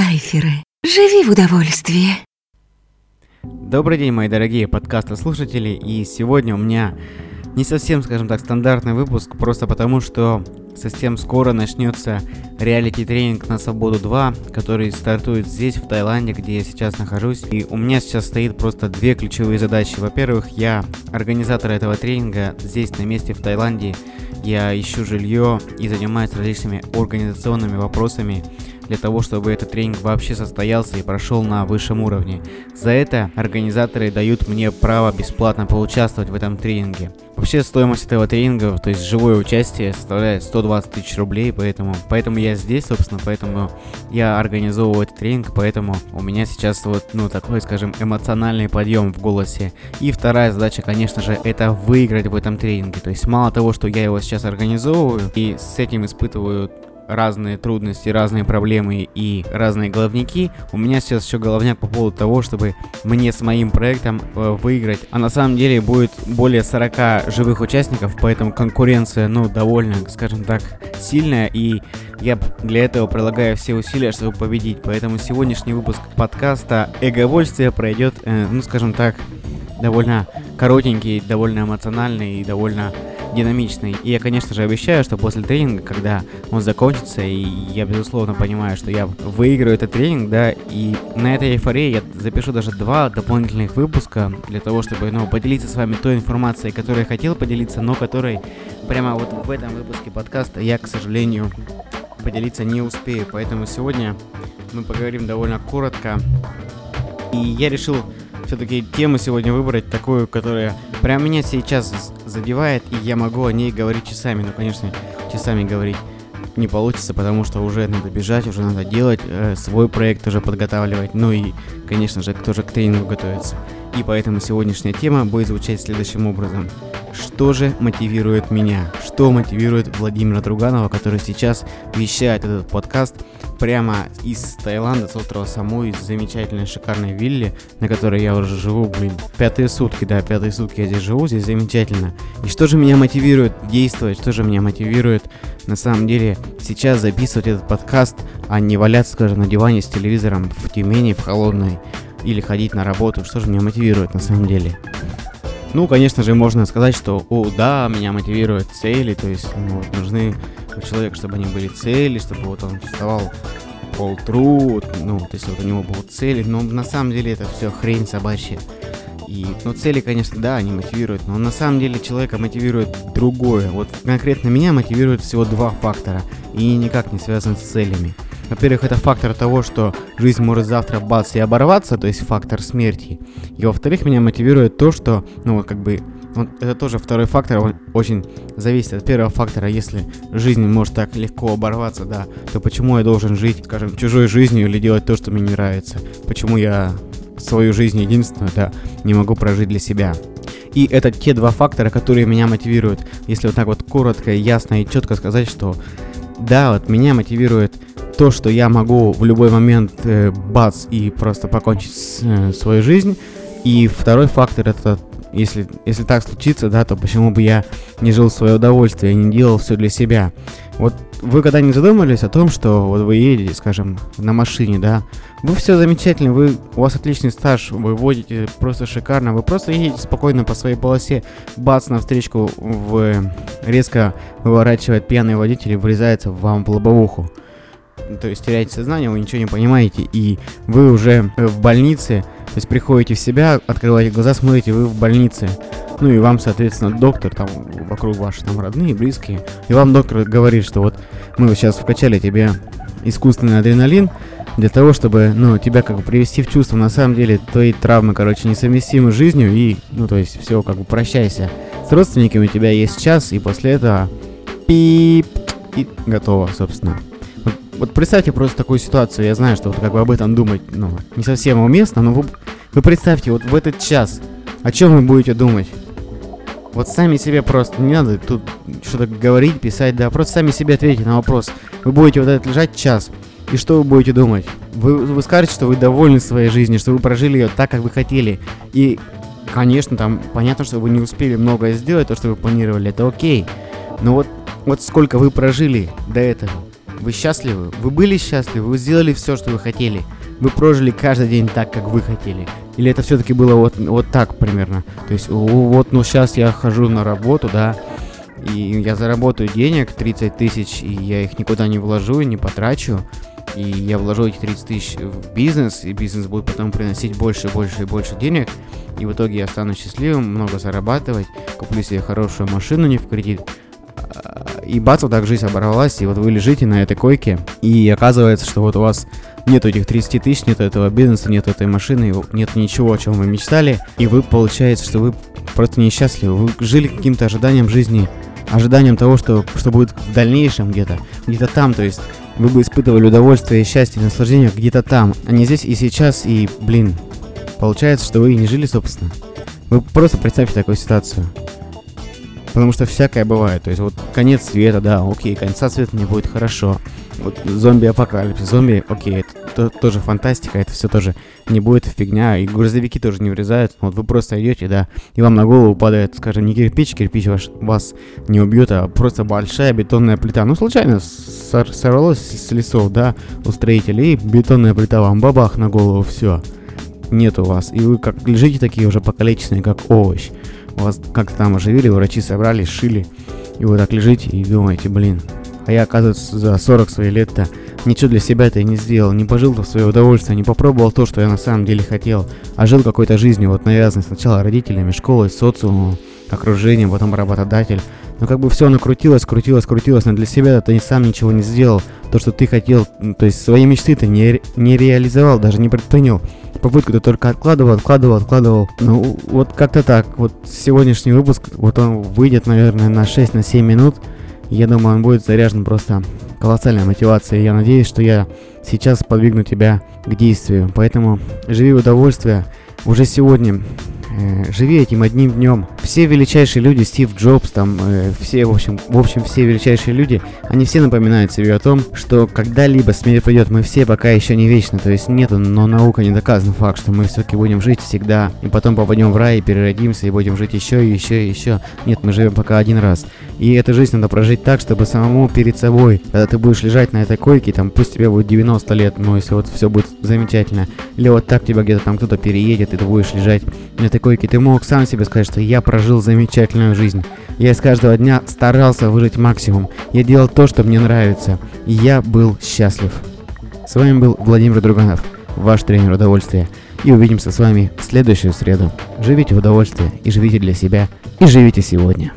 Скайферы, живи в удовольствии. Добрый день, мои дорогие подкастослушатели, и сегодня у меня не совсем, скажем так, стандартный выпуск, просто потому что совсем скоро начнется реалити-тренинг на Свободу 2, который стартует здесь, в Таиланде, где я сейчас нахожусь. И у меня сейчас стоит просто две ключевые задачи. Во-первых, я организатор этого тренинга здесь, на месте, в Таиланде. Я ищу жилье и занимаюсь различными организационными вопросами для того, чтобы этот тренинг вообще состоялся и прошел на высшем уровне. За это организаторы дают мне право бесплатно поучаствовать в этом тренинге. Вообще стоимость этого тренинга, то есть живое участие, составляет 120 тысяч рублей, поэтому, поэтому я здесь, собственно, поэтому я организовываю этот тренинг, поэтому у меня сейчас вот, ну, такой, скажем, эмоциональный подъем в голосе. И вторая задача, конечно же, это выиграть в этом тренинге. То есть мало того, что я его сейчас организовываю и с этим испытываю разные трудности, разные проблемы и разные головники, у меня сейчас еще головняк по поводу того, чтобы мне с моим проектом э, выиграть. А на самом деле будет более 40 живых участников, поэтому конкуренция, ну, довольно, скажем так, сильная, и я для этого прилагаю все усилия, чтобы победить. Поэтому сегодняшний выпуск подкаста «Эговольствие» пройдет, э, ну, скажем так, довольно коротенький, довольно эмоциональный и довольно динамичный. И я, конечно же, обещаю, что после тренинга, когда он закончится, и я, безусловно, понимаю, что я выиграю этот тренинг, да, и на этой эйфории я запишу даже два дополнительных выпуска для того, чтобы, ну, поделиться с вами той информацией, которой я хотел поделиться, но которой прямо вот в этом выпуске подкаста я, к сожалению, поделиться не успею. Поэтому сегодня мы поговорим довольно коротко. И я решил все-таки тему сегодня выбрать такую, которая прям меня сейчас задевает, и я могу о ней говорить часами. Ну, конечно, часами говорить не получится, потому что уже надо бежать, уже надо делать, э, свой проект уже подготавливать, ну и, конечно же, тоже к тренингу готовиться. И поэтому сегодняшняя тема будет звучать следующим образом. Что же мотивирует меня? Что мотивирует Владимира Друганова, который сейчас вещает этот подкаст прямо из Таиланда, с острова Саму, из замечательной шикарной виллы, на которой я уже живу, блин, пятые сутки, да, пятые сутки я здесь живу, здесь замечательно. И что же меня мотивирует действовать, что же меня мотивирует на самом деле сейчас записывать этот подкаст, а не валяться, скажем, на диване с телевизором в Тюмени, в холодной, или ходить на работу, что же меня мотивирует на самом деле. Ну, конечно же, можно сказать, что, о, да, меня мотивируют цели, то есть, ну, вот, нужны у человека, чтобы они были цели, чтобы вот он вставал полтру, ну, то есть вот у него были цели, но на самом деле это все хрень собачья. И, ну, цели, конечно, да, они мотивируют, но на самом деле человека мотивирует другое. Вот конкретно меня мотивирует всего два фактора, и никак не связаны с целями. Во-первых, это фактор того, что жизнь может завтра бац и оборваться, то есть фактор смерти. И во-вторых, меня мотивирует то, что, ну, как бы, вот это тоже второй фактор, он очень зависит от первого фактора. Если жизнь может так легко оборваться, да, то почему я должен жить, скажем, чужой жизнью или делать то, что мне не нравится? Почему я свою жизнь единственную, да, не могу прожить для себя? И это те два фактора, которые меня мотивируют. Если вот так вот коротко, ясно и четко сказать, что да, вот меня мотивирует то, что я могу в любой момент э, бац и просто покончить с, э, свою жизнь. И второй фактор это, если, если так случится, да, то почему бы я не жил в свое удовольствие, не делал все для себя. Вот вы когда не задумывались о том, что вот вы едете, скажем, на машине, да, вы все замечательно, вы, у вас отличный стаж, вы водите просто шикарно, вы просто едете спокойно по своей полосе, бац, на встречку в, резко выворачивает пьяный водитель и врезается вам в лобовуху то есть теряете сознание, вы ничего не понимаете, и вы уже в больнице, то есть приходите в себя, открываете глаза, смотрите, вы в больнице. Ну и вам, соответственно, доктор, там вокруг ваши там родные, близкие, и вам доктор говорит, что вот мы сейчас вкачали тебе искусственный адреналин для того, чтобы, ну, тебя как бы привести в чувство. На самом деле, твои травмы, короче, несовместимы с жизнью, и, ну, то есть, все, как бы, прощайся. С родственниками у тебя есть час, и после этого пип, и готово, собственно. Вот представьте просто такую ситуацию, я знаю, что вот как бы об этом думать, ну, не совсем уместно, но вы, вы представьте, вот в этот час, о чем вы будете думать? Вот сами себе просто, не надо тут что-то говорить, писать, да, просто сами себе ответьте на вопрос. Вы будете вот этот лежать час, и что вы будете думать? Вы, вы скажете, что вы довольны своей жизнью, что вы прожили ее так, как вы хотели. И, конечно, там понятно, что вы не успели многое сделать, то, что вы планировали, это окей. Но вот, вот сколько вы прожили до этого, Вы счастливы? Вы были счастливы? Вы сделали все, что вы хотели? Вы прожили каждый день так, как вы хотели? Или это все-таки было вот, вот так примерно? То есть, вот, ну сейчас я хожу на работу, да, и я заработаю денег 30 тысяч, и я их никуда не вложу и не потрачу, и я вложу эти 30 тысяч в бизнес, и бизнес будет потом приносить больше, больше и больше денег, и в итоге я стану счастливым, много зарабатывать, куплю себе хорошую машину не в кредит, и бац, вот так жизнь оборвалась, и вот вы лежите на этой койке, и оказывается, что вот у вас нет этих 30 тысяч, нет этого бизнеса, нет этой машины, нет ничего, о чем вы мечтали, и вы, получается, что вы просто несчастливы, вы жили каким-то ожиданием жизни, ожиданием того, что, что будет в дальнейшем где-то, где-то там, то есть вы бы испытывали удовольствие, счастье, наслаждение где-то там, а не здесь и сейчас, и, блин, получается, что вы и не жили, собственно. Вы просто представьте такую ситуацию. Потому что всякое бывает. То есть вот конец света, да, окей, конца света не будет хорошо. Вот зомби-апокалипсис, зомби, окей, это то, тоже фантастика, это все тоже не будет фигня, и грузовики тоже не врезают. Вот вы просто идете, да, и вам на голову падает, скажем, не кирпич, кирпич ваш, вас не убьет, а просто большая бетонная плита. Ну, случайно сор сорвалось с лесов, да, у строителей, и бетонная плита вам бабах на голову, все. Нет у вас. И вы как лежите такие уже покалеченные, как овощ вас как-то там оживили, врачи собрали, шили, и вы так лежите и думаете, блин, а я, оказывается, за 40 своих лет-то ничего для себя-то и не сделал, не пожил в свое удовольствие, не попробовал то, что я на самом деле хотел, а жил какой-то жизнью, вот навязанной сначала родителями, школой, социумом, окружением, потом работодатель. Но как бы все накрутилось, крутилось, крутилось, но для себя ты сам ничего не сделал. То, что ты хотел, то есть свои мечты ты не, не реализовал, даже не предпринял попытку ты только откладывал, откладывал, откладывал. Ну, вот как-то так. Вот сегодняшний выпуск, вот он выйдет, наверное, на 6-7 на 7 минут. Я думаю, он будет заряжен просто колоссальной мотивацией. Я надеюсь, что я сейчас подвигну тебя к действию. Поэтому живи в удовольствие. Уже сегодня э, живи этим одним днем. Все величайшие люди, Стив Джобс, там, э, все, в общем, в общем, все величайшие люди, они все напоминают себе о том, что когда-либо смерть придет, мы все пока еще не вечно, то есть нету, но наука не доказан факт, что мы все-таки будем жить всегда, и потом попадем в рай, и переродимся, и будем жить еще, и еще, и еще. Нет, мы живем пока один раз. И эту жизнь надо прожить так, чтобы самому перед собой, когда ты будешь лежать на этой койке, там, пусть тебе будет 90 лет, но если вот все будет замечательно, или вот так тебя где-то там кто-то переедет, и ты будешь лежать на этой койке, ты мог сам себе сказать, что я прожил замечательную жизнь. Я из каждого дня старался выжить максимум. Я делал то, что мне нравится. И я был счастлив. С вами был Владимир Друганов, ваш тренер удовольствия. И увидимся с вами в следующую среду. Живите в удовольствии и живите для себя. И живите сегодня.